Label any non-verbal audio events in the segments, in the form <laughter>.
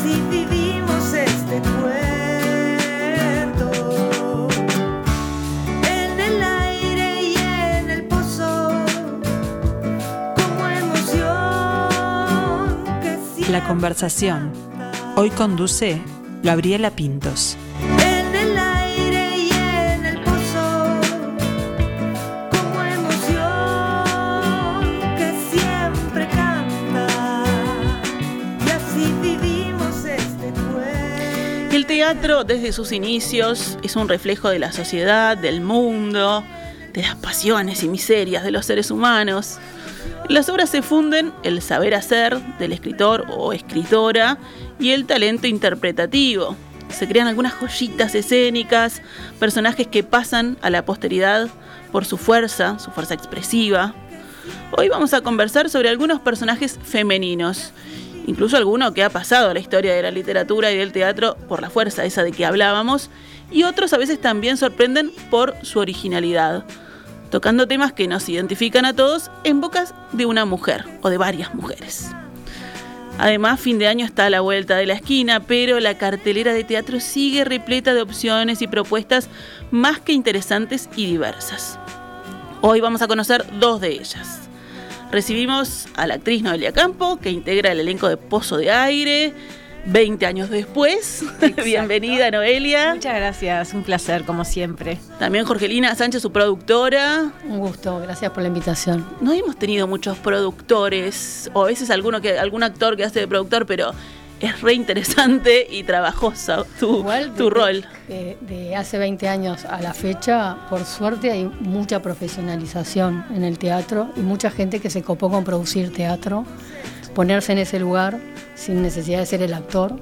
así vivimos este cuento. En el aire y en el pozo, como emoción que La conversación. Hoy conduce Gabriela Pintos. Teatro, desde sus inicios, es un reflejo de la sociedad, del mundo, de las pasiones y miserias de los seres humanos. En las obras se funden el saber hacer del escritor o escritora y el talento interpretativo. Se crean algunas joyitas escénicas, personajes que pasan a la posteridad por su fuerza, su fuerza expresiva. Hoy vamos a conversar sobre algunos personajes femeninos, incluso alguno que ha pasado a la historia de la literatura y del teatro por la fuerza esa de que hablábamos, y otros a veces también sorprenden por su originalidad, tocando temas que nos identifican a todos en bocas de una mujer o de varias mujeres. Además, fin de año está a la vuelta de la esquina, pero la cartelera de teatro sigue repleta de opciones y propuestas más que interesantes y diversas. Hoy vamos a conocer dos de ellas. Recibimos a la actriz Noelia Campo, que integra el elenco de Pozo de Aire, 20 años después. <laughs> Bienvenida, Noelia. Muchas gracias, un placer, como siempre. También Jorgelina Sánchez, su productora. Un gusto, gracias por la invitación. No hemos tenido muchos productores, o a veces alguno que, algún actor que hace de productor, pero es re interesante y trabajosa tu, Igual tu de- rol. De, de hace 20 años a la fecha, por suerte hay mucha profesionalización en el teatro y mucha gente que se copó con producir teatro, ponerse en ese lugar sin necesidad de ser el actor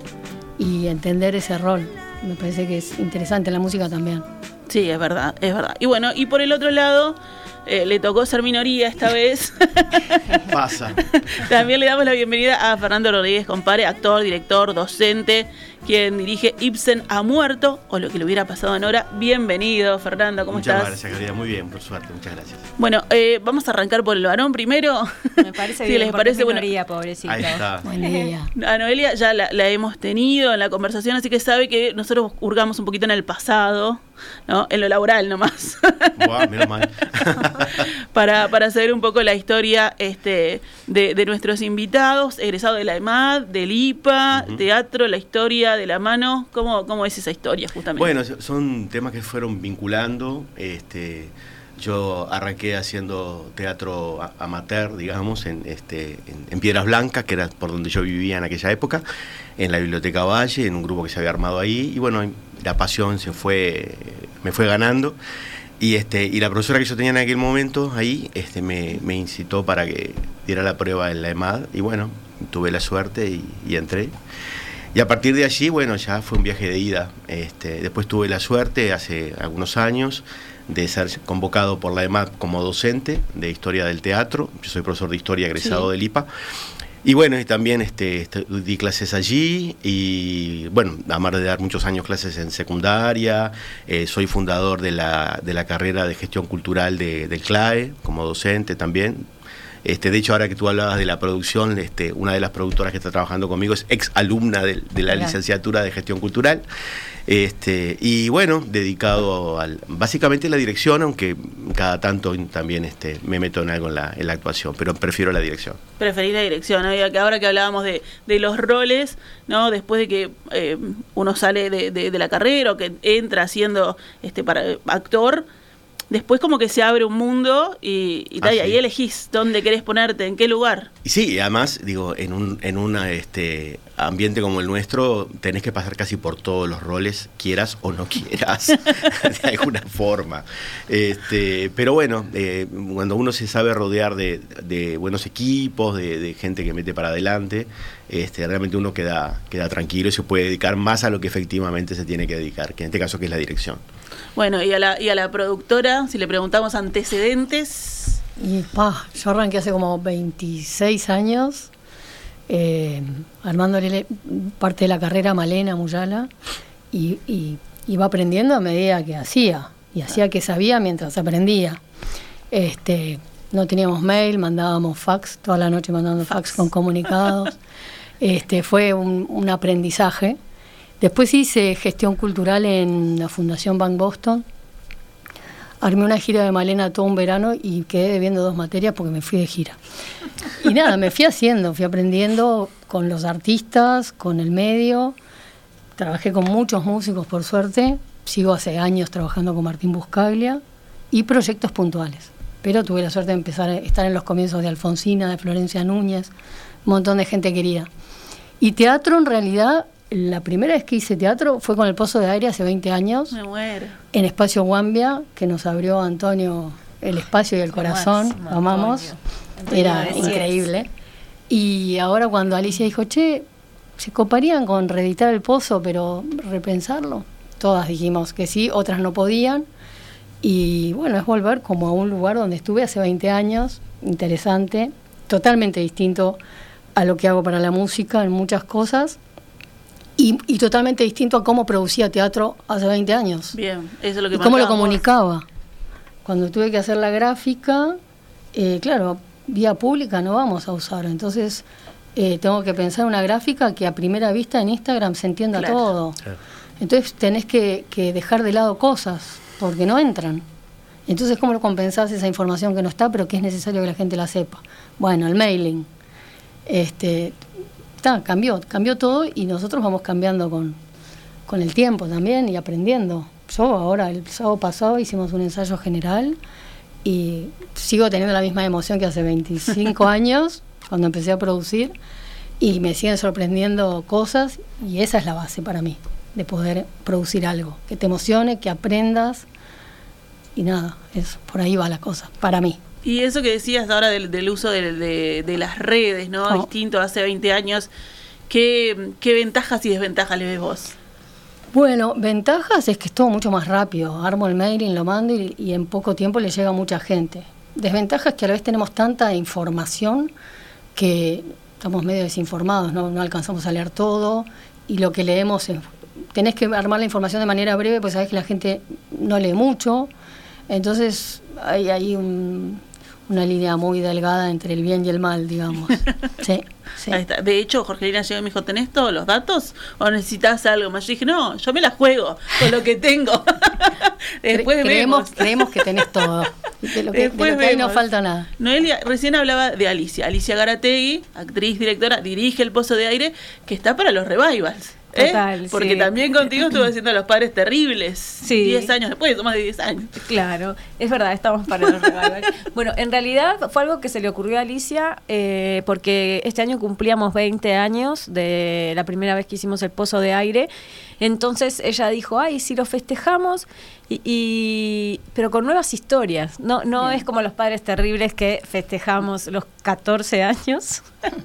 y entender ese rol. Me parece que es interesante, la música también. Sí, es verdad, es verdad. Y bueno, y por el otro lado, eh, le tocó ser minoría esta vez. <laughs> Pasa. También le damos la bienvenida a Fernando Rodríguez Compare, actor, director, docente, quien dirige Ibsen ha muerto, o lo que le hubiera pasado a Nora. Bienvenido, Fernando, ¿cómo muchas estás? gracias, Gabriela. Muy bien, por suerte. Muchas gracias. Bueno, eh, vamos a arrancar por el varón primero. Me parece <laughs> Si bien, les parece, bueno, minoría, pobrecito. Ahí está. Buen día. <laughs> A Noelia ya la, la hemos tenido en la conversación, así que sabe que nosotros hurgamos un poquito en el pasado, ¿no? En lo laboral nomás. Menos mal. <laughs> para, para saber un poco la historia este, de, de nuestros invitados, egresado de la EMAD, del IPA, teatro, la historia de la mano. ¿Cómo, cómo es esa historia justamente? Bueno, son temas que fueron vinculando. Este, yo arranqué haciendo teatro amateur, digamos, en, este, en, en Piedras Blancas, que era por donde yo vivía en aquella época, en la Biblioteca Valle, en un grupo que se había armado ahí. Y bueno, la pasión se fue, me fue ganando. Y, este, y la profesora que yo tenía en aquel momento ahí este, me, me incitó para que diera la prueba en la EMAD. Y bueno, tuve la suerte y, y entré. Y a partir de allí, bueno, ya fue un viaje de ida. Este, después tuve la suerte, hace algunos años, de ser convocado por la EMAD como docente de Historia del Teatro. Yo soy profesor de Historia egresado Sí. del IPA. Y bueno, y también este, este, di clases allí y bueno, además de dar muchos años clases en secundaria, eh, soy fundador de la, de la carrera de gestión cultural de, del CLAE como docente también. Este, de hecho, ahora que tú hablabas de la producción, este, una de las productoras que está trabajando conmigo es ex alumna de, de la licenciatura de gestión cultural. Este, y bueno, dedicado al, básicamente a la dirección, aunque cada tanto también este, me meto en algo en la, en la actuación, pero prefiero la dirección. Preferís la dirección, ¿no? Y que ahora que hablábamos de, de los roles, ¿no? Después de que eh, uno sale de, de- de la carrera o que entra siendo este para actor, después como que se abre un mundo y, y, tal, y Ah, ahí sí. elegís dónde querés ponerte, en qué lugar. Y sí, y además, digo, en un en una, este, ambiente como el nuestro, tenés que pasar casi por todos los roles, quieras o no <laughs> quieras, de alguna forma. Este, pero bueno, eh, cuando uno se sabe rodear de, de buenos equipos, de, de gente que mete para adelante, este, realmente uno queda, queda tranquilo y se puede dedicar más a lo que efectivamente se tiene que dedicar, que en este caso que es la dirección. Bueno, y a la, y a la productora, si le preguntamos antecedentes, Y pa, yo arranqué hace como 26 años, eh, armándole parte de la carrera a Malena Muyala, y, y iba aprendiendo a medida que hacía, y hacía que sabía mientras aprendía. Este, no teníamos mail, mandábamos fax, toda la noche mandando fax, con comunicados. <laughs> Este, fue un, un aprendizaje. Después hice gestión cultural en la Fundación Bank Boston. Armé una gira de Malena todo un verano y quedé debiendo dos materias porque me fui de gira. Y nada, me fui haciendo, fui aprendiendo con los artistas, con el medio. Trabajé con muchos músicos, por suerte. Sigo hace años trabajando con Martín Buscaglia y proyectos puntuales. Pero tuve la suerte de empezar a estar en los comienzos de Alfonsina, de Florencia Núñez, un montón de gente querida. Y teatro, en realidad, la primera vez que hice teatro fue con el Pozo de Aire hace 20 años, Me muero. en Espacio Guambia, que nos abrió Antonio el espacio y el corazón. Lo amamos. Antonio. Era Antonio increíble. Y ahora cuando Alicia dijo, che, ¿se coparían con reeditar el pozo, pero repensarlo? Todas dijimos que sí, otras no podían. Y bueno, es volver como a un lugar donde estuve hace 20 años, interesante, totalmente distinto a lo que hago para la música en muchas cosas. Y, y totalmente distinto a cómo producía teatro hace 20 años. Bien, eso es lo que ¿Y cómo lo comunicaba? Cuando tuve que hacer la gráfica, eh, claro, vía pública no vamos a usar, entonces eh, tengo que pensar una gráfica que a primera vista en Instagram se entienda Claro. todo. Entonces tenés que, que dejar de lado cosas, porque no entran. Entonces, ¿cómo lo compensás esa información que no está, pero que es necesario que la gente la sepa? Bueno, el mailing. Este, está, cambió, cambió todo y nosotros vamos cambiando con, con el tiempo también y aprendiendo. Yo ahora, el sábado pasado, hicimos un ensayo general y sigo teniendo la misma emoción que hace 25 <laughs> años, cuando empecé a producir, y me siguen sorprendiendo cosas y esa es la base para mí, de poder producir algo, que te emocione, que aprendas y nada, eso, por ahí va la cosa, para mí. Y eso que decías ahora del, del uso de, de- de las redes, ¿no? Oh. Distinto hace 20 años. ¿Qué, ¿Qué ventajas y desventajas le ves vos? Bueno, ventajas es que es todo mucho más rápido. Armo el mailing, lo mando y, y en poco tiempo le llega a mucha gente. Desventajas que a la vez tenemos tanta información que estamos medio desinformados, no, no alcanzamos a leer todo y lo que leemos es, tenés que armar la información de manera breve, pues sabés que la gente no lee mucho. Entonces hay ahí un- una línea muy delgada entre el bien y el mal, digamos. <laughs> Sí, sí. Ahí está. De hecho, Jorgelina llegó y me dijo, ¿tenés todos los datos? ¿O necesitas algo más? Yo dije, no, yo me la juego con lo que tengo. <laughs> Después Cre- creemos, vemos. creemos que tenés todo. De lo que, de Después lo que ahí no falta nada. Noelia, recién hablaba de Alicia. Alicia Garategui, actriz, directora, dirige El Pozo de Aire, que está para los revivals. ¿Eh? Porque sí. también contigo estuve <clears throat> haciendo Los Padres Terribles. Sí. 10 años después, más de 10 años. Claro, es verdad, estamos para los revival. <laughs> Bueno, en realidad fue algo que se le ocurrió a Alicia eh, porque este año cumplíamos 20 años de la primera vez que hicimos el pozo de aire. Entonces ella dijo, ay, si lo festejamos, y, y- pero con nuevas historias. No, no es como los padres terribles que festejamos los 14 años. <laughs>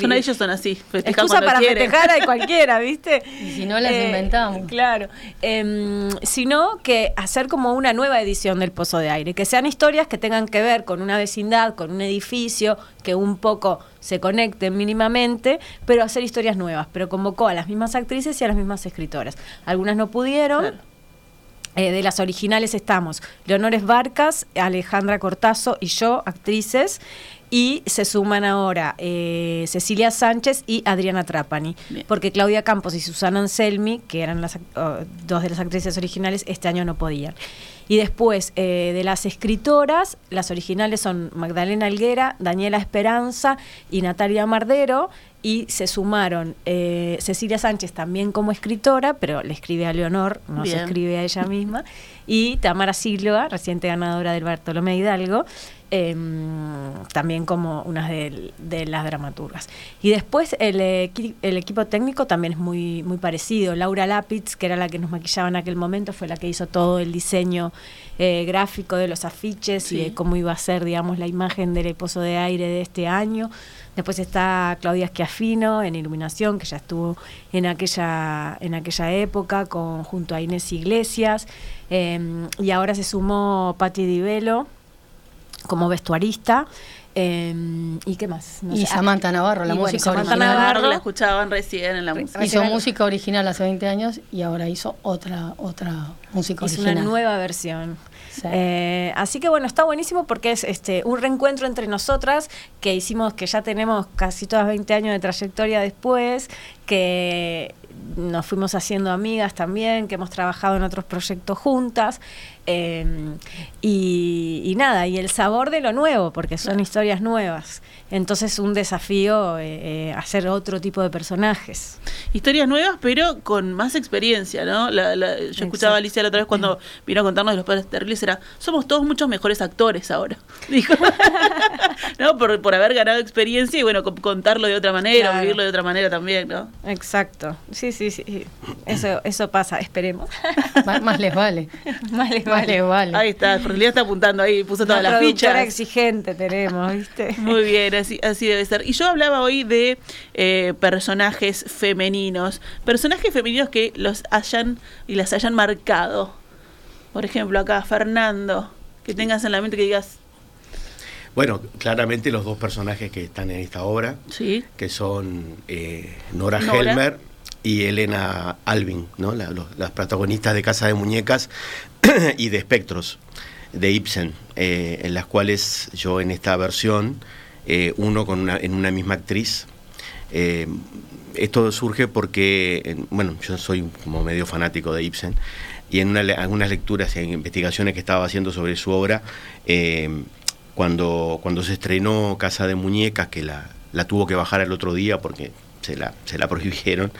Son ellos son así, Excusa para quieren. festejar a cualquiera, ¿viste? <laughs> Y si no, las inventamos. Claro. Em, sino que hacer como una nueva edición del Pozo de Aire, que sean historias que tengan que ver con una vecindad, con un edificio, que un poco se conecten mínimamente, pero hacer historias nuevas. Pero convocó a las mismas actrices y a las mismas escritoras. Algunas no pudieron. Claro. Eh, de las originales estamos Leonores Barcas, Alejandra Cortazo y yo, actrices, y se suman ahora eh, Cecilia Sánchez y Adriana Trapani, Bien. porque Claudia Campos y Susana Anselmi, que eran las, oh, dos de las actrices originales, este año no podían. Y después eh, de las escritoras, las originales son Magdalena Alguera, Daniela Esperanza y Natalia Mardero, y se sumaron eh, Cecilia Sánchez también como escritora, pero le escribe a Leonor, no se escribe a ella misma, y Tamara Silva, reciente ganadora del Bartolomé Hidalgo, em, también como una de, de las dramaturgas. Y después el, equi- el equipo técnico también es muy, muy parecido. Laura Lapitz, que era la que nos maquillaba en aquel momento, fue la que hizo todo el diseño eh, gráfico de los afiches y de cómo iba a ser, digamos, la imagen del pozo de aire de este año. Después está Claudia Schiaffino en iluminación, que ya estuvo en aquella, en aquella época con, junto a Inés Iglesias. Eh, y ahora se sumó Patti Di Velo como vestuarista. Eh, ¿Y qué más? No Y sé. Samantha Navarro, la Y bueno, música Samantha original. Navarro. Navarro la escuchaban recién en la música. Hizo música original hace 20 años y ahora hizo otra otra música Es original. una nueva versión. Sí. Eh, así que bueno, está buenísimo porque es este un reencuentro entre nosotras que hicimos, que ya tenemos casi todas 20 años de trayectoria después, que nos fuimos haciendo amigas también, que hemos trabajado en otros proyectos juntas. Eh, y, y nada, y el sabor de lo nuevo, porque son historias nuevas. Entonces un desafío eh, eh, hacer otro tipo de personajes. Historias nuevas, pero con más experiencia, ¿no? La- la- yo escuchaba a Alicia la otra vez cuando <laughs> vino a contarnos de los padres terribles, era, somos todos muchos mejores actores ahora. <laughs> Dijo, <laughs> ¿no? Por, por haber ganado experiencia y bueno, co- contarlo de otra manera, Claro. vivirlo de otra manera también, ¿no? Exacto. Sí, sí, sí. Eso, eso pasa, esperemos. Más, más les vale. Más les Más les vale. Ahí está, porque ya está apuntando ahí, puso todas las fichas. exigente tenemos, ¿viste? <laughs> Muy bien, así, así debe ser. Y yo hablaba hoy de eh, personajes femeninos, personajes femeninos que los hayan y las hayan marcado. Por ejemplo, acá Fernando, que tengas en la mente que digas, Bueno, claramente los dos personajes que están en esta obra, sí, que son eh, Nora, Nora. Helmer y Elena Alvin, ¿no? Las protagonistas de Casa de Muñecas <clears throat> y de Espectros, de Ibsen, eh, en las cuales yo en esta versión, eh, uno con una, en una misma actriz, eh, esto surge porque, en- bueno, yo soy como medio fanático de Ibsen y en algunas lecturas e investigaciones que estaba haciendo sobre su obra, cuando, cuando se estrenó Casa de Muñecas, que la, la tuvo que bajar el otro día porque se la, se la prohibieron,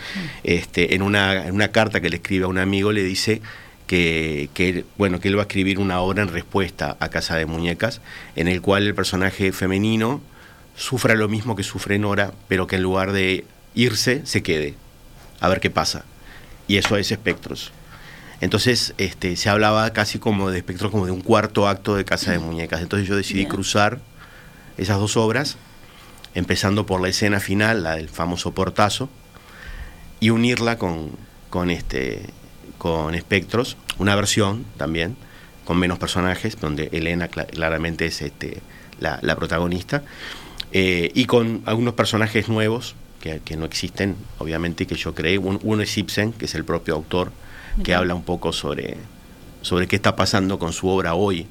este, en, una, en una carta que le escribe a un amigo le dice que, que, él- bueno, que él va a escribir una obra en respuesta a Casa de Muñecas, en el cual el personaje femenino sufra lo mismo que sufre Nora, pero que en lugar de irse, se quede, a ver qué pasa. Y eso es espectros. Entonces este, se hablaba casi como de espectros, como de un cuarto acto de Casa de Muñecas. Entonces yo decidí Bien. cruzar esas dos obras, empezando por la escena final, la del famoso portazo, y unirla con, con, este, con espectros, una versión también, con menos personajes, donde Elena cla- claramente es este, la, la protagonista, eh, y con algunos personajes nuevos que, que no existen, obviamente, que yo creé. Un- uno es Ibsen, que es el propio autor, que habla un poco sobre, sobre qué está pasando con su obra hoy.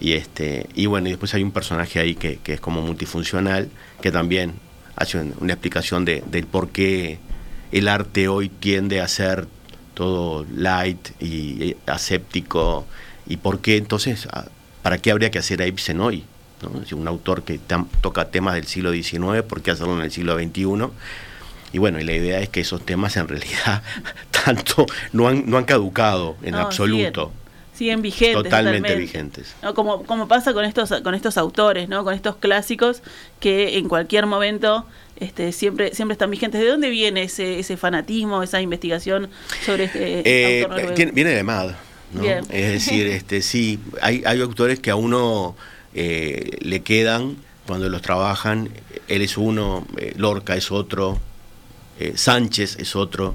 Y, este, y bueno, y después hay un personaje ahí que, que es como multifuncional, que también hace un- una explicación de, del por qué el arte hoy tiende a ser todo light y, aséptico, y por qué entonces, ¿para qué habría que hacer a Ibsen hoy? ¿no? Un autor que toca temas del siglo XIX, ¿por qué hacerlo en el siglo XXI? Y bueno, y la idea es que esos temas en realidad <laughs> tanto no han, no han caducado en absoluto. Siguen vigentes. Totalmente vigentes. ¿no? Como, como pasa con estos, con estos autores, ¿no? Con estos clásicos que en cualquier momento este, siempre, siempre están vigentes. ¿De dónde viene ese, ese fanatismo, esa investigación sobre este Eh, autor tiene- viene de Mad. Es decir, <laughs> este, sí, hay, hay autores que a uno eh, le quedan cuando los trabajan. Él es uno, eh, Lorca es otro, eh, Sánchez es otro.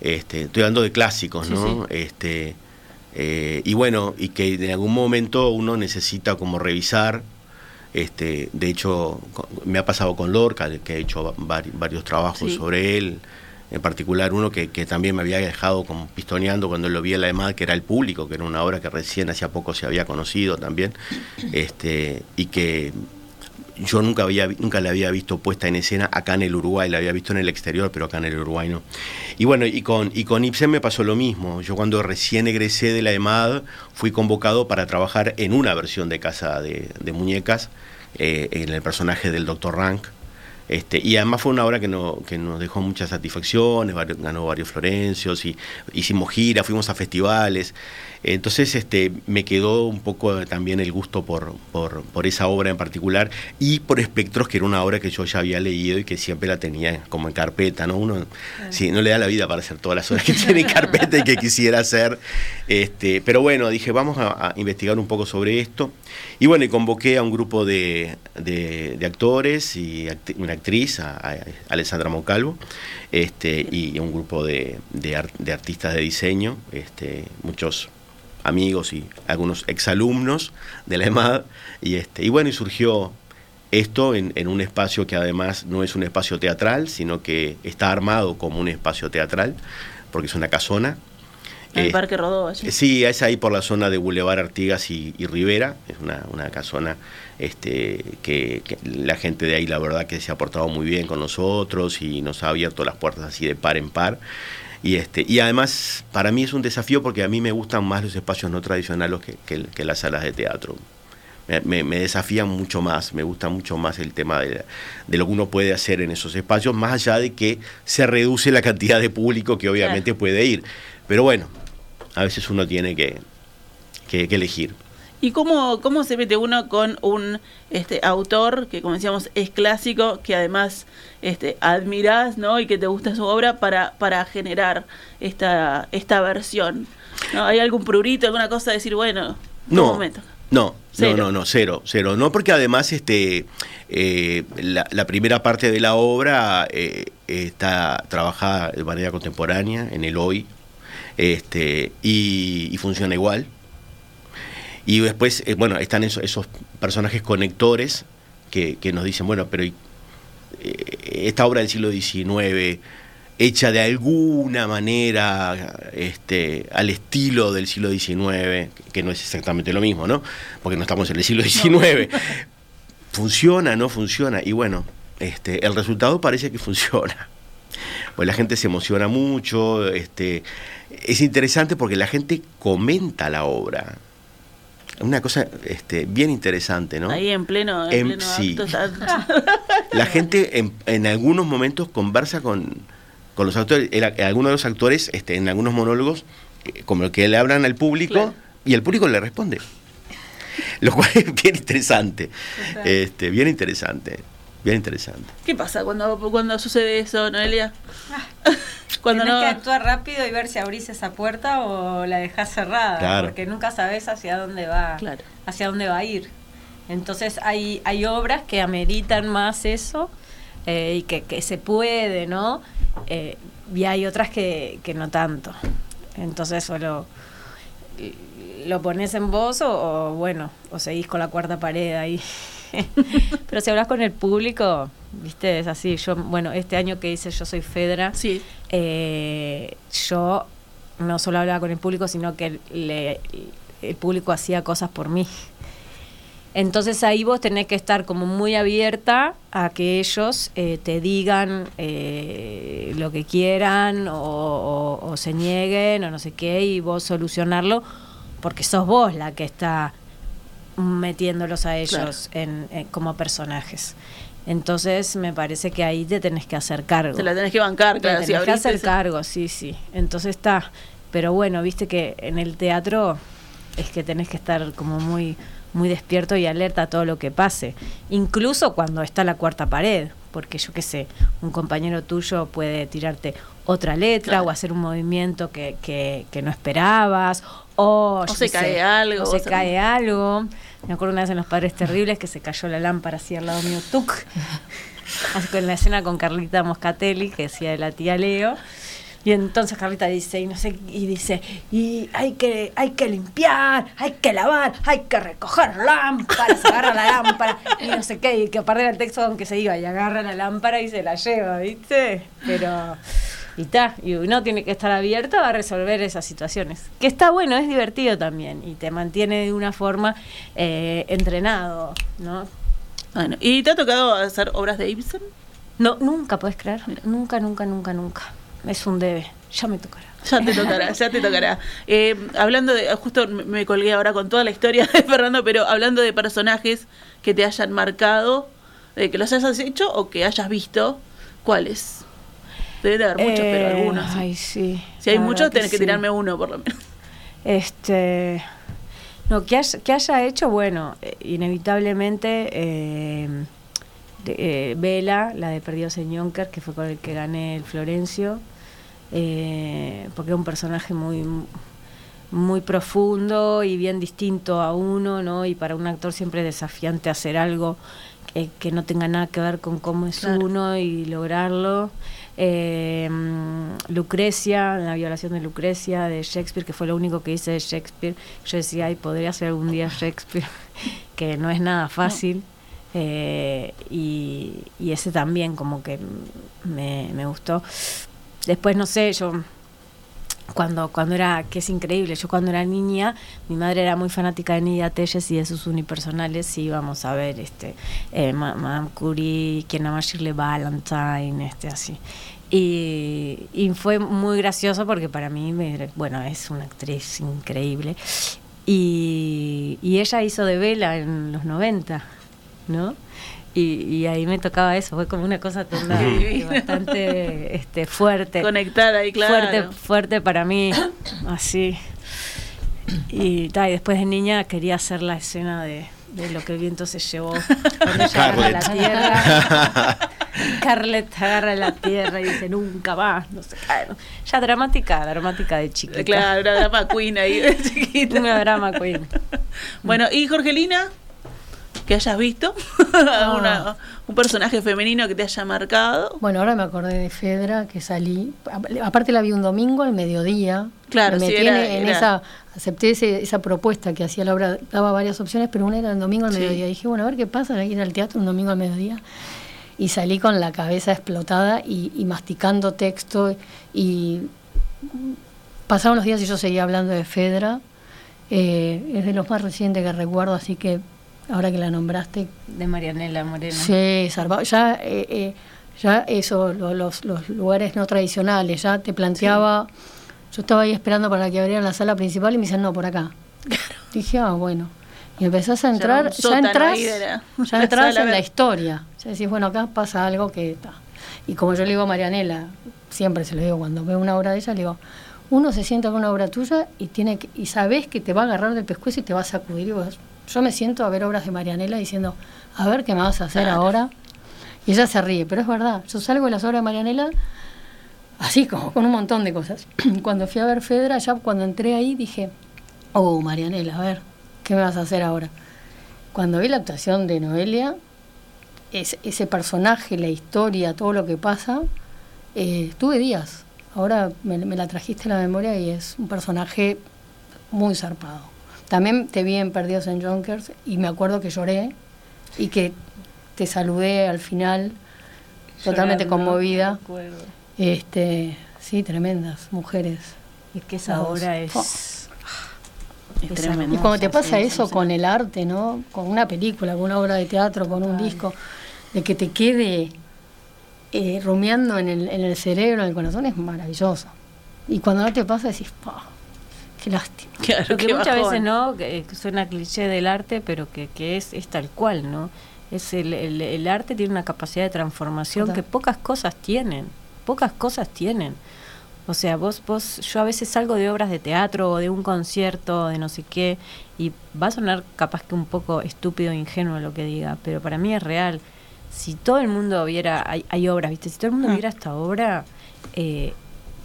Este, estoy hablando de clásicos, Sí, ¿no? Este, eh, y bueno, y que en algún momento uno necesita como revisar. Este, de hecho, me ha pasado con Lorca, que he hecho vari- varios trabajos Sí. sobre él, en particular uno que, que también me había dejado como pistoneando cuando lo vi en la EMAD, que era El Público, que era una obra que recién hacía poco se había conocido también, este, y que yo nunca había nunca la había visto puesta en escena acá en el Uruguay, la había visto en el exterior, pero acá en el Uruguay no. Y bueno, y con, y con Ibsen me pasó lo mismo. Yo cuando recién egresé de la EMAD fui convocado para trabajar en una versión de Casa de, Muñecas, eh, en el personaje del Dr. Rank. Este, y además fue una obra que, no, que nos dejó muchas satisfacciones, ganó varios Florencios, y hicimos giras, fuimos a festivales. Entonces este, me quedó un poco también el gusto por, por, por esa obra en particular y por Espectros, que era una obra que yo ya había leído y que siempre la tenía como en carpeta. ¿no? Uno sí, no le da la vida para hacer todas las obras que <laughs> tiene en carpeta y que quisiera hacer. Este, pero bueno, dije, vamos a, a investigar un poco sobre esto. Y bueno, y convoqué a un grupo de, de- de actores y acti- una actriz, a, a Alessandra Moncalvo, este, y un grupo de, de artistas de diseño, este, muchos amigos y algunos exalumnos de la EMAD. Y, este, y bueno, y surgió esto en, en un espacio que además no es un espacio teatral, sino que está armado como un espacio teatral, porque es una casona. El Eh, Parque Rodó, allí. Sí, es ahí por la zona de Boulevard Artigas y, y Rivera. Es una, una casona este, que, que la gente de ahí, la verdad, que se ha portado muy bien con nosotros y nos ha abierto las puertas así de par en par. Y, este, y además, para mí es un desafío porque a mí me gustan más los espacios no tradicionales que, que- que las salas de teatro. Me, desafían mucho más, me gusta mucho más el tema de, de lo que uno puede hacer en esos espacios, más allá de que se reduce la cantidad de público que obviamente puede ir. Pero bueno, a veces uno tiene que, que- que elegir. ¿Y cómo, cómo se mete uno con un este, autor que, como decíamos, es clásico, que además este, admirás ¿no? y que te gusta su obra para, para generar esta, esta versión? ¿No? ¿Hay algún prurito, alguna cosa de decir, bueno, No, ¿cómo meto? no, Cero. no, no, no, cero, cero. No, porque además este, eh, la, la primera parte de la obra eh, está trabajada de manera contemporánea en el hoy este, y, y funciona igual. Y después, eh, bueno, están esos, esos personajes conectores que, que nos dicen, bueno, pero eh, esta obra del siglo XIX, hecha de alguna manera este, al estilo del siglo XIX, que no es exactamente lo mismo, ¿no? Porque no estamos en el siglo XIX. Funciona, no funciona. Y bueno, este, el resultado parece que funciona. Pues la gente se emociona mucho. Este, es interesante porque la gente comenta la obra. Una cosa este, bien interesante, ¿no? Ahí en pleno, en Em, pleno sí. acto, <laughs> La gente en, en algunos momentos conversa con, con los actores, el- algunos de los actores este, en algunos monólogos, eh, como que le hablan al público Claro. y el público le responde. Lo cual es bien interesante, este, bien interesante, bien interesante. ¿Qué pasa cuando, cuando sucede eso, Noelia? <laughs> cuando Tenés no... que actuar rápido y ver si abrís esa puerta o la dejás cerrada, Claro. porque nunca sabes hacia dónde va, Claro. hacia dónde va a ir. Entonces hay, hay obras que ameritan más eso eh, y que, que se puede, ¿no? Eh, y hay otras que, que no tanto. Entonces solo lo pones en vos o, o, bueno, o seguís con la cuarta pared ahí. <laughs> Pero si hablas con el público, viste, es así. Yo, bueno, este año que hice Yo Soy Fedra, Sí, eh, yo no solo hablaba con el público, sino que le- el público hacía cosas por mí. Entonces ahí vos tenés que estar como muy abierta a que ellos eh, te digan eh, lo que quieran o, o- o se nieguen o no sé qué y vos solucionarlo porque sos vos la que está metiéndolos a ellos en- en- como personajes. Entonces me parece que ahí te tenés que hacer cargo. te la tenés que bancar, Te claro. tenés si que hacer cargo, sí, sí. Entonces está. Pero bueno, viste que en el teatro es que tenés que estar como muy, muy despierto y alerta a todo lo que pase. Incluso cuando está la cuarta pared. Porque yo qué sé, un compañero tuyo puede tirarte otra letra Claro. o hacer un movimiento que, que, que no esperabas. O, se cae sé, algo, O se cae algo. Me acuerdo una vez en Los Padres Terribles que se cayó la lámpara así al lado mío. ¡Tuc! Así con la escena con Carlita Moscatelli, que decía de la tía Leo. Y entonces Carlita dice, y no sé, y dice, y hay que, hay que limpiar, hay que lavar, hay que recoger lámparas, agarra la lámpara, y no sé qué, y que aparte el texto aunque se iba, y agarra la lámpara y se la lleva, ¿viste? Pero, y está, y uno tiene que estar abierto a resolver esas situaciones. Que está bueno, es divertido también, y te mantiene de una forma eh, entrenado, ¿no? Bueno, ¿y te ha tocado hacer obras de Ibsen? No, nunca puedes creer. Nunca, nunca, nunca, nunca. Es un debe. Ya me tocará. Ya te tocará, ya te tocará. Eh, hablando de, justo me me colgué ahora con toda la historia de Fernando, pero hablando de personajes que te hayan marcado, de que los hayas hecho o que hayas visto, ¿cuáles? Debe de haber muchos, pero Eh, algunos. sí. Ay, sí. Si hay muchos, tenés que sí. tirarme uno por lo menos. Este. No, que haya, que haya hecho, bueno, eh, inevitablemente. eh, de- eh, Vela, la de Perdidos en Yonker, que fue con el que gané el Florencio. eh, porque es un personaje muy muy profundo y bien distinto a uno, ¿no? Y para un actor siempre es desafiante hacer algo que, que no tenga nada que ver con cómo es Claro. uno y lograrlo. Eh, Lucrecia, la violación de Lucrecia de Shakespeare, que fue lo único que hice de Shakespeare. Yo decía, ay, podría ser algún día Shakespeare, <laughs> que no es nada fácil. Eh, y, y ese también como que me, me gustó. Después, no sé, yo cuando, cuando era, que es increíble, yo cuando era niña, mi madre era muy fanática de Nidia Telles y de sus unipersonales, y íbamos a ver este eh, Ma- Madame Curie, quien ama Shirley Valentine, este así. Y, y fue muy gracioso porque para mí, bueno, es una actriz increíble. Y, y ella hizo de Vela en los 90, ¿no? Y, y ahí me tocaba eso, fue como una cosa <laughs> Divino. bastante este, fuerte Conectada ahí, claro. fuerte, fuerte para mí, así. Y, ta, y después de niña quería hacer la escena de, de lo que el viento se llevó. Agarra la tierra. <laughs> Scarlett agarra la tierra y dice nunca más, no sé qué. Ya dramática, dramática de chiquita. Claro, una drama queen ahí de chiquita. Una drama queen. Bueno, ¿y Jorgelina? Que hayas visto <laughs> Ah. Una- un personaje femenino que te haya marcado. Bueno, ahora me acordé de Fedra, que salí. Aparte la vi un domingo al mediodía. Claro, me sí, en- era- en era- esa, acepté ese- esa propuesta que hacía la obra, daba varias opciones, pero una era el domingo al Sí. mediodía. Dije, bueno, a ver qué pasa, ir al teatro un domingo al mediodía. Y salí con la cabeza explotada y, y masticando texto. Y pasaron los días y yo seguía hablando de Fedra. Eh, es de los más recientes que recuerdo, así que ahora que la nombraste, De Marianela Moreno. Sí. Ya, eh, eh, ya eso, lo- los, los lugares no tradicionales, ya te planteaba. Yo estaba ahí esperando para que abrieran la sala principal y me dicen, no, por acá. Dije, ah, bueno. Y empezás a entrar, ya, entras, la- ya <laughs> entras en la historia. Ya decís, bueno, acá pasa algo que está. Y como yo le digo a Marianela, siempre se lo digo cuando veo una obra de ella, le digo, uno se sienta con una obra tuya y tiene que, y sabes que te va a agarrar del pescuezo y te va a sacudir. Y vos- yo me siento a ver obras de Marianela diciendo, a ver qué me vas a hacer ahora. Y ella se ríe, pero es verdad. Yo salgo de las obras de Marianela así como con un montón de cosas. <clears throat> Cuando fui a ver Fedra, ya cuando entré ahí dije, oh, Marianela, a ver, ¿qué me vas a hacer ahora? Cuando vi la actuación de Noelia, es- ese personaje, la historia, todo lo que pasa, eh, tuve días. Ahora me, me la trajiste a la memoria y es un personaje muy zarpado. También te vi en Perdidos en Jonkers y me acuerdo que lloré y que te saludé al final, totalmente Llorando, conmovida. Este, sí, tremendas mujeres. Es que esa obra es. Es Esa tremendo. Y cuando te pasa sí, eso sí, con el arte, ¿no? Con una película, con una obra de teatro, con un disco, de que te quede eh, rumiando en el, en el cerebro, en el corazón, es maravilloso. Y cuando no te pasa, decís, "Pa, qué lástima. <laughs> Claro, Lo que qué muchas bajón. veces no, que que suena cliché del arte, pero que, que es, es tal cual, ¿no? Es el, el, el arte tiene una capacidad de transformación Total. que pocas cosas tienen, pocas cosas tienen. O sea, vos, vos, yo a veces salgo de obras de teatro o de un concierto, de no sé qué, y va a sonar capaz que un poco estúpido e ingenuo lo que diga, pero para mí es real. Si todo el mundo viera, hay, hay obras, ¿viste? Si todo el mundo Mm. viera esta obra, eh,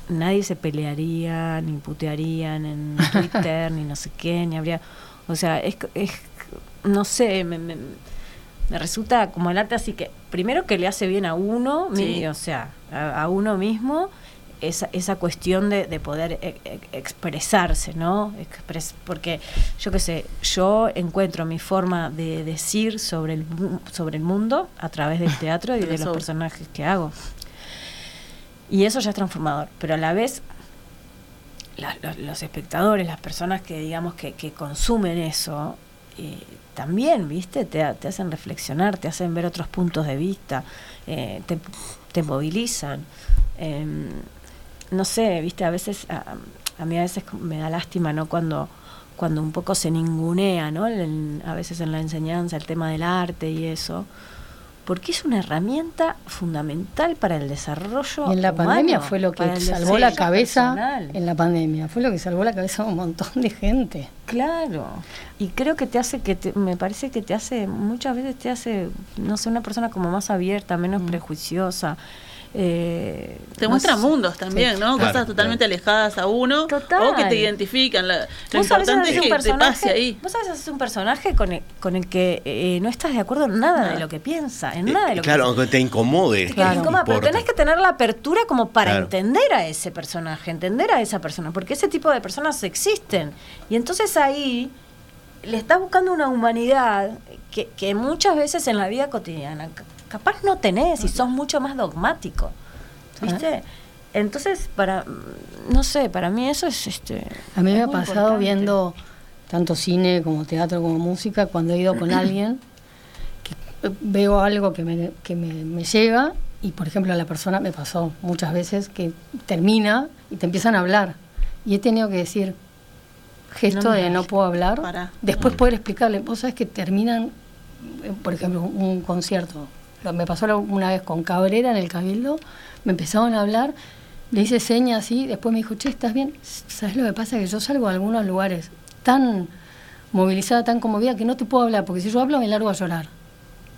nadie se pelearía, ni putearían en <laughs> Twitter, ni no sé qué, ni habría... O sea, es, es no sé, me, me, me resulta como el arte así que, primero que le hace bien a uno, mi- o sea, a, a uno mismo, esa, esa cuestión de, de poder e- e- expresarse, ¿no? Expres- porque yo qué sé, yo encuentro mi forma de decir sobre el, sobre el mundo a través del teatro y <laughs> De los personajes que hago. Y eso ya es transformador, pero a la vez los, espectadores, las personas que digamos que, consumen eso, eh, también, ¿viste? Te, te hacen reflexionar, te hacen ver otros puntos de vista, eh, te, te movilizan. Em, no sé, ¿viste? A veces, a, a mí a veces me da lástima, ¿no? Cuando, cuando un poco se ningunea, ¿no? El- a veces en la enseñanza el tema del arte y eso. Porque es una herramienta fundamental para el desarrollo. Y en la humano, pandemia fue lo que salvó la cabeza, personal. en la pandemia, fue lo que salvó la cabeza a un montón de gente. Claro. Y creo que te hace que te- me parece que te hace muchas veces te hace no sé una persona como más abierta, menos prejuiciosa. Eh, Te no muestra sé. mundos también, ¿no? Claro, Cosas totalmente claro. alejadas a uno Total. o que te identifican. La- lo Vos a veces importante haces es un que te personaje- pase ahí. Vos a veces haces un personaje con el, con el que eh, no estás de acuerdo en nada de lo que piensa, en Eh, nada de lo claro, que aunque te incomode. Te Claro. pero tenés que tener la apertura como para Claro. entender a ese personaje, entender a esa persona, porque ese tipo de personas existen. Y entonces ahí le estás buscando una humanidad que, que muchas veces en la vida cotidiana capaz no tenés y sos mucho más dogmático. ¿Viste? Entonces, para, no sé, para mí eso es este. A mí me ha pasado importante. viendo tanto cine como teatro como música, cuando he ido con <clears throat> alguien, que veo algo que me, que me, me llega y, por ejemplo, la persona me pasó muchas veces que termina y te empiezan a hablar. Y he tenido que decir, gesto No de no puedo hablar, después poder explicarle, vos sabés que terminan, eh, por ejemplo, un concierto. Me pasó una vez con Cabrera en el Cabildo, me empezaron a hablar, le hice señas así, después me dijo, che, ¿estás bien? ¿Sabes lo que pasa? Que yo salgo a algunos lugares tan movilizada, tan conmovida, que no te puedo hablar, porque si yo hablo me largo a llorar.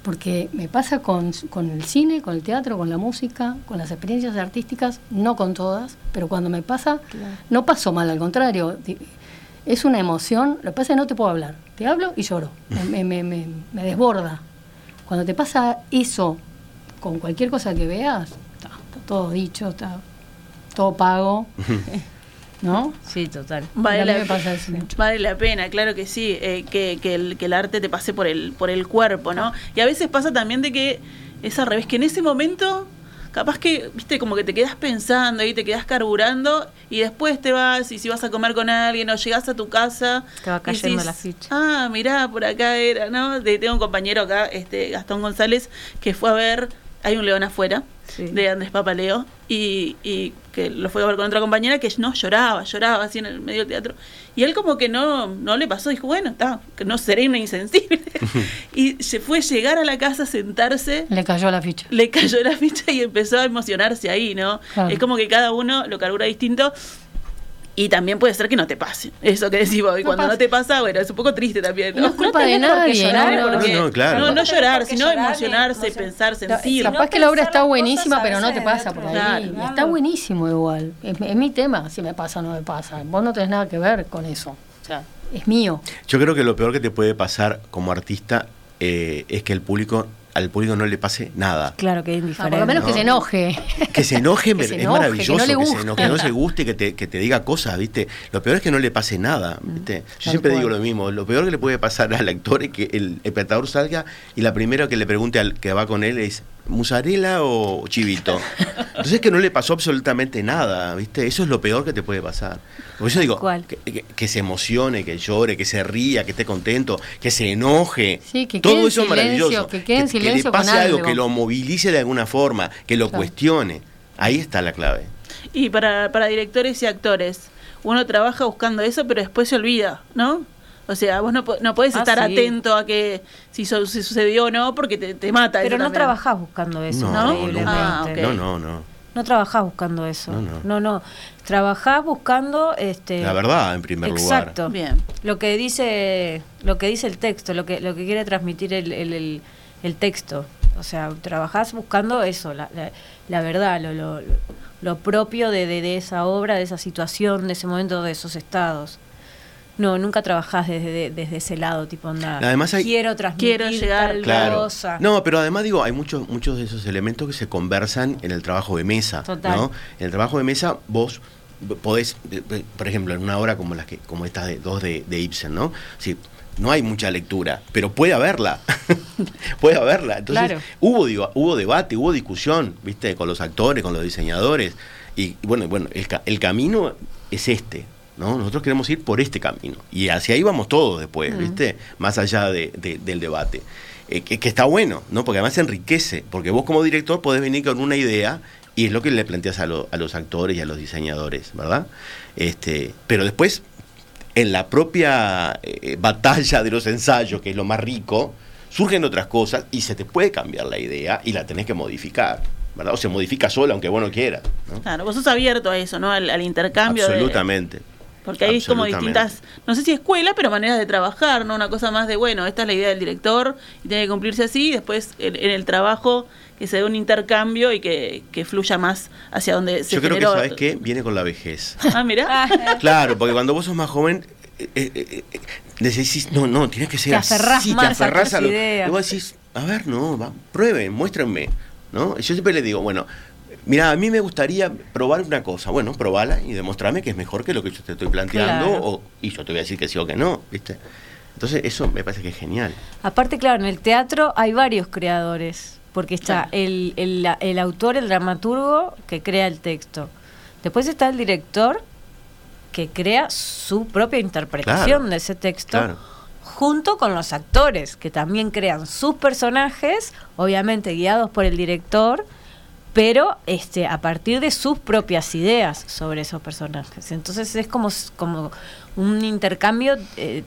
Porque me pasa con, con el cine, con el teatro, con la música, con las experiencias artísticas, no con todas, pero cuando me pasa, no paso mal, al contrario. Es una emoción, lo que pasa es que no te puedo hablar. Te hablo y lloro, me, me- me- me desborda. Cuando te pasa eso con cualquier cosa que veas, está, está todo dicho, está todo pago, <laughs> ¿no? Sí, total. Vale la, pasa eso mucho. vale la pena, claro que sí, eh, que, que el, que el arte te pase por el, por el cuerpo, ¿no? Y a veces pasa también de que es al revés, que en ese momento, capaz que, viste, como que te quedas pensando y te quedas carburando y después te vas y si vas a comer con alguien o llegas a tu casa. Te va y cayendo la ficha. Ah, mirá, por acá era, ¿no? De- tengo un compañero acá, este Gastón González, que fue a ver, hay un león afuera, Sí. de Andrés Papaleo, y, y que lo fue a ver con otra compañera que no lloraba, lloraba así en el medio del teatro. Y él como que no, no le pasó, dijo, bueno, está, que no seré una insensible. <laughs> y se fue a llegar a la casa, sentarse, Le cayó la ficha. le cayó la ficha y empezó a emocionarse ahí, ¿no? Claro. Es como que cada uno lo carbura distinto. Y también puede ser que no te pase. Eso que decís vos. Y No cuando pasa. no te pasa, bueno, es un poco triste también. Y no es culpa de nadie, llorar, ¿no? porque- No, no, claro. No, no llorar, sino llorar, emocionarse, emocionar. pensar, sentir. no Capaz que la obra está buenísima, pero no te pasa por ahí. Y está buenísimo igual. Es, es mi tema, si me pasa o no me pasa. Vos no tenés nada que ver con eso. O sea, es mío. Yo creo que lo peor que te puede pasar como artista eh, es que el público, al público no le pase nada. Claro que es Ah, indiferente. por lo menos que No. se enoje. Que se enoje, <laughs> Que se es maravilloso, que no le que, se guste. enoje, que no se guste, que te, que te diga cosas, ¿viste? Lo peor es que no le pase nada, ¿viste? Yo Tal siempre digo lo mismo, lo peor que le puede pasar al actor es que el espectador salga y la primera que le pregunte al que va con él es ¿musarela o chivito? Entonces es que no le pasó absolutamente nada, ¿viste? Eso es lo peor que te puede pasar. Por eso digo, que, que- que se emocione, que llore, que se ría, que esté contento, que se enoje. Sí, que quede Todo eso es maravilloso. que quede en silencio le con pase algo, algo. que lo movilice de alguna forma, que lo Claro. cuestione. Ahí está la clave. Y para, para directores y actores, uno trabaja buscando eso, pero después se olvida, ¿no? O sea, vos no, no podés Ah, estar sí. atento a que si, so- si sucedió o no, porque te, te mata. Pero eso no también. trabajás buscando eso, No, no. Ah. No, no, no. No trabajás buscando eso. No, no. no. no. Trabajás buscando este La verdad, en primer Exacto. Bien. Lo que dice lo que dice el texto, lo que lo que quiere transmitir el, el, el- el texto. O sea, trabajás buscando eso, la, la, la verdad, lo, lo, lo propio de, de, de esa obra, de esa situación, de ese momento, de esos estados. No, nunca trabajás desde, desde ese lado, tipo, onda, Además hay- quiero transmitir Quiero llegar, tal Claro. cosa. No, pero además digo, hay muchos muchos de esos elementos que se conversan en el trabajo de mesa, Total. ¿no? En el trabajo de mesa vos podés, por ejemplo, en una obra como las que como estas de dos de, de Ibsen, ¿no? Sí, no hay mucha lectura, pero puede haberla. <laughs> puede haberla. Entonces, Claro. hubo digo, hubo debate, hubo discusión, ¿viste? Con los actores, con los diseñadores y bueno, bueno, el, ca- el camino es este. ¿No? Nosotros queremos ir por este camino. Y hacia ahí vamos todos después, ¿viste? Más allá de- de- del debate. Eh, que, que está bueno, ¿no? Porque además enriquece. Porque vos como director podés venir con una idea y es lo que le planteas a, lo- a los actores y a los diseñadores, ¿verdad? Este, pero después, en la propia eh, batalla de los ensayos, que es lo más rico, surgen otras cosas y se te puede cambiar la idea y la tenés que modificar, ¿verdad? O se modifica sola, aunque vos no quieras. ¿no? Claro, vos sos abierto a eso, ¿no? Al, al intercambio. de- Absolutamente. Porque hay como distintas, no sé si escuelas, pero maneras de trabajar, ¿no? Una cosa más de, bueno, esta es la idea del director y tiene que cumplirse así, y después en, en el trabajo que se dé un intercambio y que, que fluya más hacia donde se Yo creo que. ¿sabes qué? Viene con la vejez. Ah, mira. Claro, porque cuando vos sos más joven, eh, eh, eh, decís, no, no, tienes que ser Te aferrás así, más a te aferrás tus a, lo, ideas. y vos decís, a ver, no, va, prueben, muéstrenme, ¿no? Yo siempre le digo, bueno, mira, a mí me gustaría probar una cosa, bueno, probala y demostrame que es mejor que lo que yo te estoy planteando, Claro. o, y yo te voy a decir que sí o que no, ¿viste? Entonces eso me parece que es genial. Aparte, claro, en el teatro hay varios creadores, porque está el, el- el autor, el dramaturgo, que crea el texto. Después está el director, que crea su propia interpretación Claro. de ese texto, Claro. junto con los actores, que también crean sus personajes, obviamente guiados por el director, pero este a partir de sus propias ideas sobre esos personajes. Entonces es como, como un intercambio eh,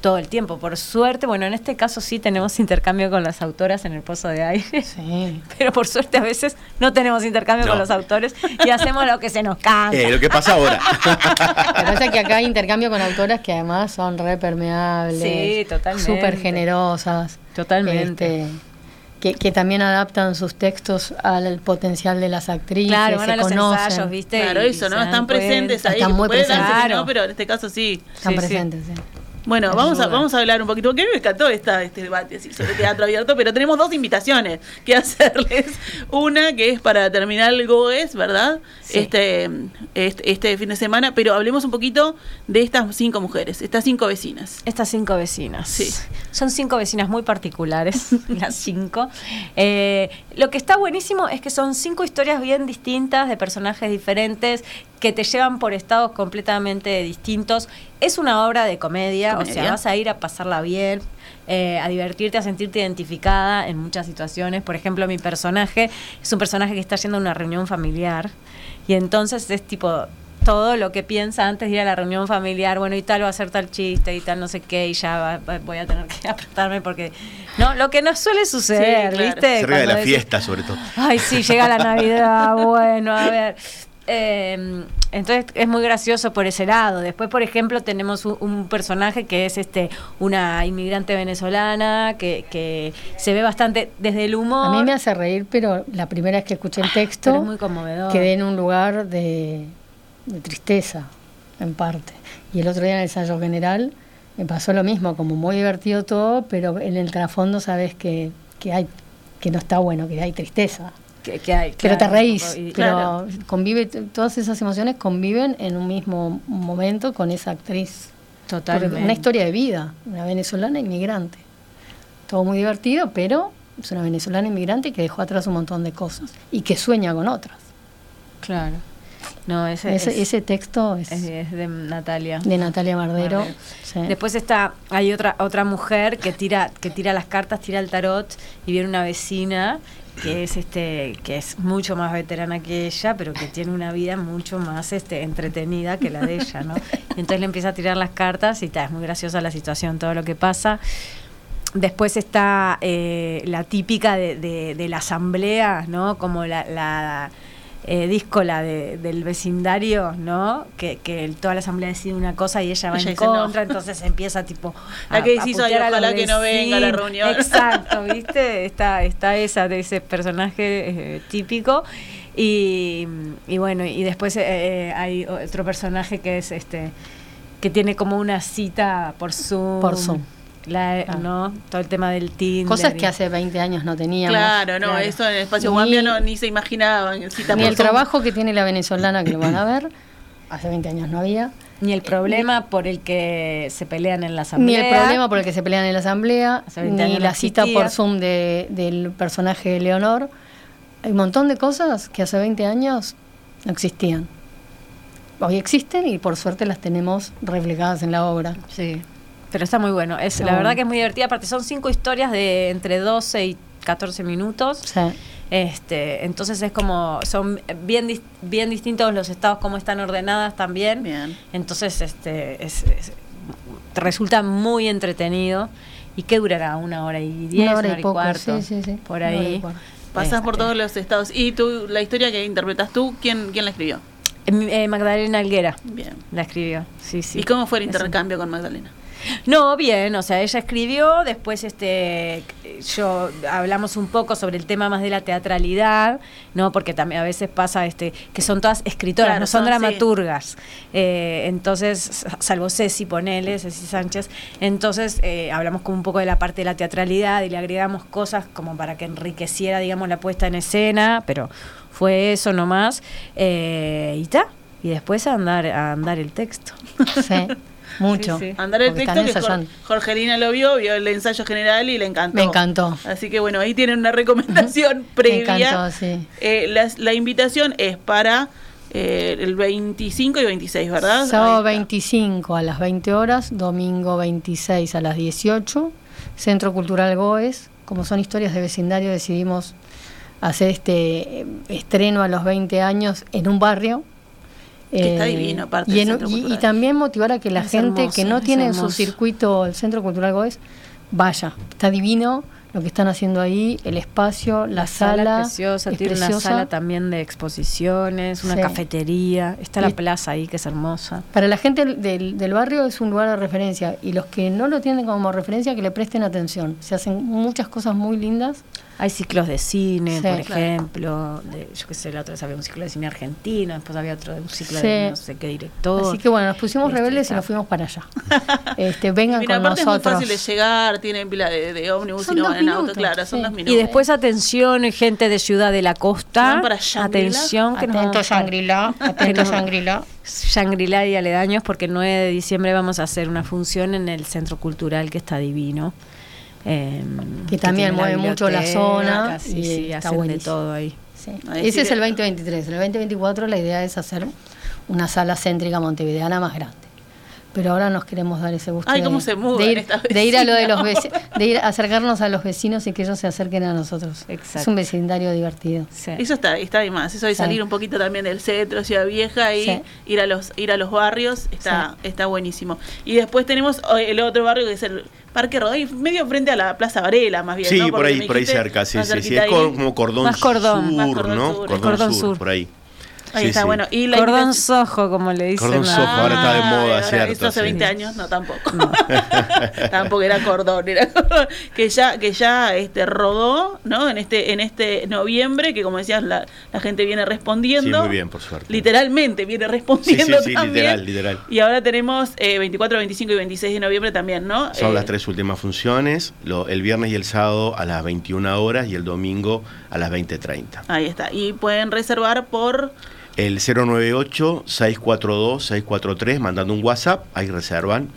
todo el tiempo. Por suerte, bueno, en este caso sí tenemos intercambio con las autoras en el Pozo de Aire. Sí. <laughs> Pero por suerte a veces no tenemos intercambio No. con los autores y hacemos lo que se nos canta. Eh, lo que pasa ahora. <laughs> Lo que pasa es que acá hay intercambio con autoras que además son re permeables, Sí, totalmente. súper generosas, Totalmente. este, que, que también adaptan sus textos al potencial de las actrices, Claro, van se a los conocen, ensayos, ¿viste? Claro, eso, ¿no? Están presentes ahí. Están muy presentes. no, pero en este caso sí. están Sí, sí. presentes. sí. Bueno, vamos a, vamos a hablar un poquito, porque a mí me encantó esta, este debate así, sobre teatro abierto, pero tenemos dos invitaciones que <laughs> hacerles. Una que es para terminar el GOES, ¿verdad? Sí. Este, este, este fin de semana, pero hablemos un poquito de estas cinco mujeres, estas cinco vecinas. Estas cinco vecinas. Sí. Son cinco vecinas muy particulares, <laughs> las cinco. Eh, lo que está buenísimo es que son cinco historias bien distintas, de personajes diferentes, que te llevan por estados completamente distintos. Es una obra de comedia, o sea, vas a ir a pasarla bien, eh, a divertirte, a sentirte identificada en muchas situaciones. Por ejemplo, mi personaje es un personaje que está yendo a una reunión familiar y entonces es tipo todo lo que piensa antes de ir a la reunión familiar, bueno, y tal va a hacer tal chiste y tal no sé qué, y ya va- va- voy a tener que <laughs> apretarme porque... No, lo que no suele suceder, Sí, claro. ¿viste? Cerca de la decís, fiesta, sobre todo. Ay, sí, llega la Navidad, <laughs> bueno, a ver. Eh, entonces es muy gracioso por ese lado. Después, por ejemplo, tenemos un, un personaje que es este una inmigrante venezolana que, que se ve bastante desde el humor. A mí me hace reír, pero la primera vez que escuché el texto es muy conmovedor. quedé en un lugar de, de tristeza, en parte. Y el otro día en el ensayo general me pasó lo mismo, como muy divertido todo, pero en el trasfondo sabes que, que hay que no está bueno, que hay tristeza. Que, que hay, pero te reís, y- pero convive, todas esas emociones conviven en un mismo momento con esa actriz. Totalmente. Una historia de vida, una venezolana inmigrante. Todo muy divertido, pero es una venezolana inmigrante que dejó atrás un montón de cosas y que sueña con otras. Claro. No, ese, Ese, es, ese texto es de Natalia. de Natalia Bardero. Sí. Después está, hay otra, otra mujer que tira, que tira las cartas, tira el tarot y viene una vecina que es este, que es mucho más veterana que ella, pero que tiene una vida mucho más este, entretenida que la de ella, ¿no? Y <laughs> entonces le empieza a tirar las cartas y ta, es muy graciosa la situación, todo lo que pasa. Después está eh, la típica de, de- de la asamblea, ¿no? Como la, la eh, díscola de- del vecindario, ¿no? Que, que toda la asamblea decide una cosa y ella va Ella en no. contra, entonces empieza tipo <laughs> La que decís, "Ay, putear a los ojalá que no venga a la vecinos". reunión. <laughs> Exacto, ¿viste? Está, está esa de ese personaje eh, típico. Y, y bueno, y después eh, hay otro personaje que es este que tiene como una cita por Zoom. Por Zoom. La, Ah. ¿no? Todo el tema del Tinder. Cosas y- que hace 20 años no teníamos. Claro, no, claro. eso en el espacio Ni- Guambia no, ni se imaginaban. Ni por el trabajo que tiene la venezolana que lo van a ver, hace 20 años no había. Ni el problema por el que se pelean en la asamblea. Ni el problema por el que se pelean en la asamblea, Hace 20 ni la cita existía. por Zoom de- del personaje de Leonor. Hay un montón de cosas que hace 20 años no existían. Hoy existen y por suerte las tenemos reflejadas en la obra. Sí, pero está muy bueno. Es, la verdad que es muy divertida. Aparte, son cinco historias de entre 12 y 14 minutos. Sí. Este, entonces es como, son bien, bien distintos los estados, como están ordenadas también. Bien. Entonces, este, es, es- resulta muy entretenido. ¿Y qué durará? ¿Una hora y diez? Una hora y hora y poco, cuarto? sí, sí, sí. Por Una ahí. Pasás por Este, todos los estados. ¿Y tú, la historia que interpretas tú, quién, quién la escribió? eh, Magdalena Alguera Bien. la escribió. Sí, sí. ¿Y cómo fue el un- intercambio con Magdalena? No, bien, o sea, ella escribió, después este yo hablamos un poco sobre el tema más de la teatralidad, ¿no? Porque también a veces pasa este que son todas escritoras, Claro, no son, son, sí. dramaturgas. Eh, entonces, salvo Ceci, ponele, Ceci Sánchez, entonces eh, hablamos como un poco de la parte de la teatralidad y le agregamos cosas como para que enriqueciera, digamos, la puesta en escena, pero fue eso nomás. Eh, y ta, y después a andar, a andar el texto. Sí. <laughs> mucho. Sí, sí. Mandar el porque texto que Jor- ensayando. Jorgelina lo vio, vio el ensayo general y le encantó. Me encantó. Así que bueno, ahí tienen una recomendación previa. encantó, sí. Eh, las- la, invitación es para eh, el 25 y 26, ¿verdad? Sábado Ahí está. 25 a las 20 horas, domingo 26 a las 18, Centro Cultural Goes. Como son historias de vecindario, decidimos hacer este eh, estreno a los 20 años en un barrio. Eh, Que está divino, aparte y, del en- y- y también motivar a que la Es gente hermoso, que no tiene en su circuito el Centro Cultural Goes vaya. Está divino lo que están haciendo ahí, el espacio, la, sala. es preciosa, es tiene una sala también de exposiciones, una Sí. cafetería, está la plaza ahí que es hermosa. Para la gente del, del barrio es un lugar de referencia y los que no lo tienen como referencia que le presten atención. Se hacen muchas cosas muy lindas. Hay ciclos de cine, Sí. por Claro. ejemplo, de, yo qué sé, la otra vez había un ciclo de cine argentino, después había otro de un ciclo Sí. de no sé qué director. Así que bueno, nos pusimos Este, rebeldes y nos fuimos para allá. <laughs> Este, vengan Mira, con aparte nosotros. es muy fácil de llegar, tienen pila de, de ómnibus Son y no van en auto, claro, son dos minutos. Y después atención, gente de Ciudad de la Costa. Van para Shangri-La. Atención, que nos Atento Shangri-La, <laughs> atento Shangri-La. Shangri-La y aledaños, porque el 9 de diciembre vamos a hacer una función en el Centro Cultural que está divino. Eh, Que también mueve mucho la zona Sí, y sí, está hacen de todo ahí. Sí. Ese es el 2023. En el 2024 la idea es hacer una sala céntrica montevideana más grande. Pero ahora nos queremos dar ese gusto Ay, de, cómo se de ir, estas de ir a lo de los vecinas. veci- de ir a acercarnos a los vecinos y que ellos se acerquen a nosotros. Exacto. Es un vecindario divertido. Sí. Eso está, está de más, eso de Sí. salir un poquito también del centro, Ciudad Vieja y Sí. ir a los ir a los barrios, está está buenísimo. Y después tenemos oh, el otro barrio que es el Parque Rodó, medio frente a la Plaza Varela, más bien, Sí, ¿no? por ahí, por ahí cerca, sí, sí, sí. Es como cordón, Más cordón, sur, más cordón ¿no? sur. Cordón, Cordón sur, sur. por ahí. Ahí Sí, está, sí. bueno. Y la Cordón invitación- sojo, como le dicen. Cordón sojo, ahora está de moda, ahora, cierto, Esto hace sí. 20 años, no tampoco. <laughs> tampoco era cordón, era que ya que ya este rodó, ¿no? En este en este noviembre que como decías la, la gente viene Sí, respondiendo. muy bien, por suerte. Literalmente viene Sí, respondiendo sí, sí, también. literal, literal. Y ahora tenemos eh, 24, 25 y 26 de noviembre también, ¿no? Son Eh, las tres últimas funciones, lo- el viernes y el sábado a las 21 horas y el domingo a las 20.30. Ahí está. Y pueden reservar por El 098-642-643, mandando un WhatsApp, ahí reservan.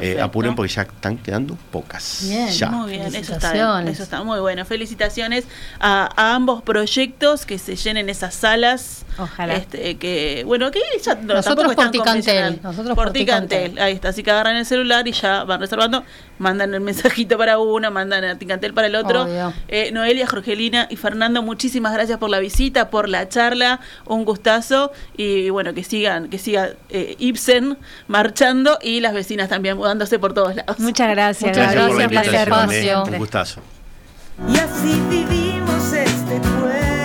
Eh, apuren porque ya están quedando pocas. Bien. Ya. Muy bien, eso está, Felicitaciones. eso está muy bueno. Felicitaciones a, a ambos proyectos que se llenen esas salas. Ojalá. Este, que, bueno, que ya no, Nosotros por Ticantel, nosotros por por Ticantel. Ahí está, así que agarran el celular y ya van reservando, mandan el mensajito para uno, mandan a Ticantel para el otro. Eh, Noelia, Jorgelina y Fernando, muchísimas gracias por la visita, por la charla, un gustazo y bueno, que sigan, que siga eh, Ibsen marchando y las vecinas también mudándose por todos lados. Muchas gracias. Muchas Gracias por la gracias por el invitación, espacio. Un gustazo. Y así vivimos este pueblo.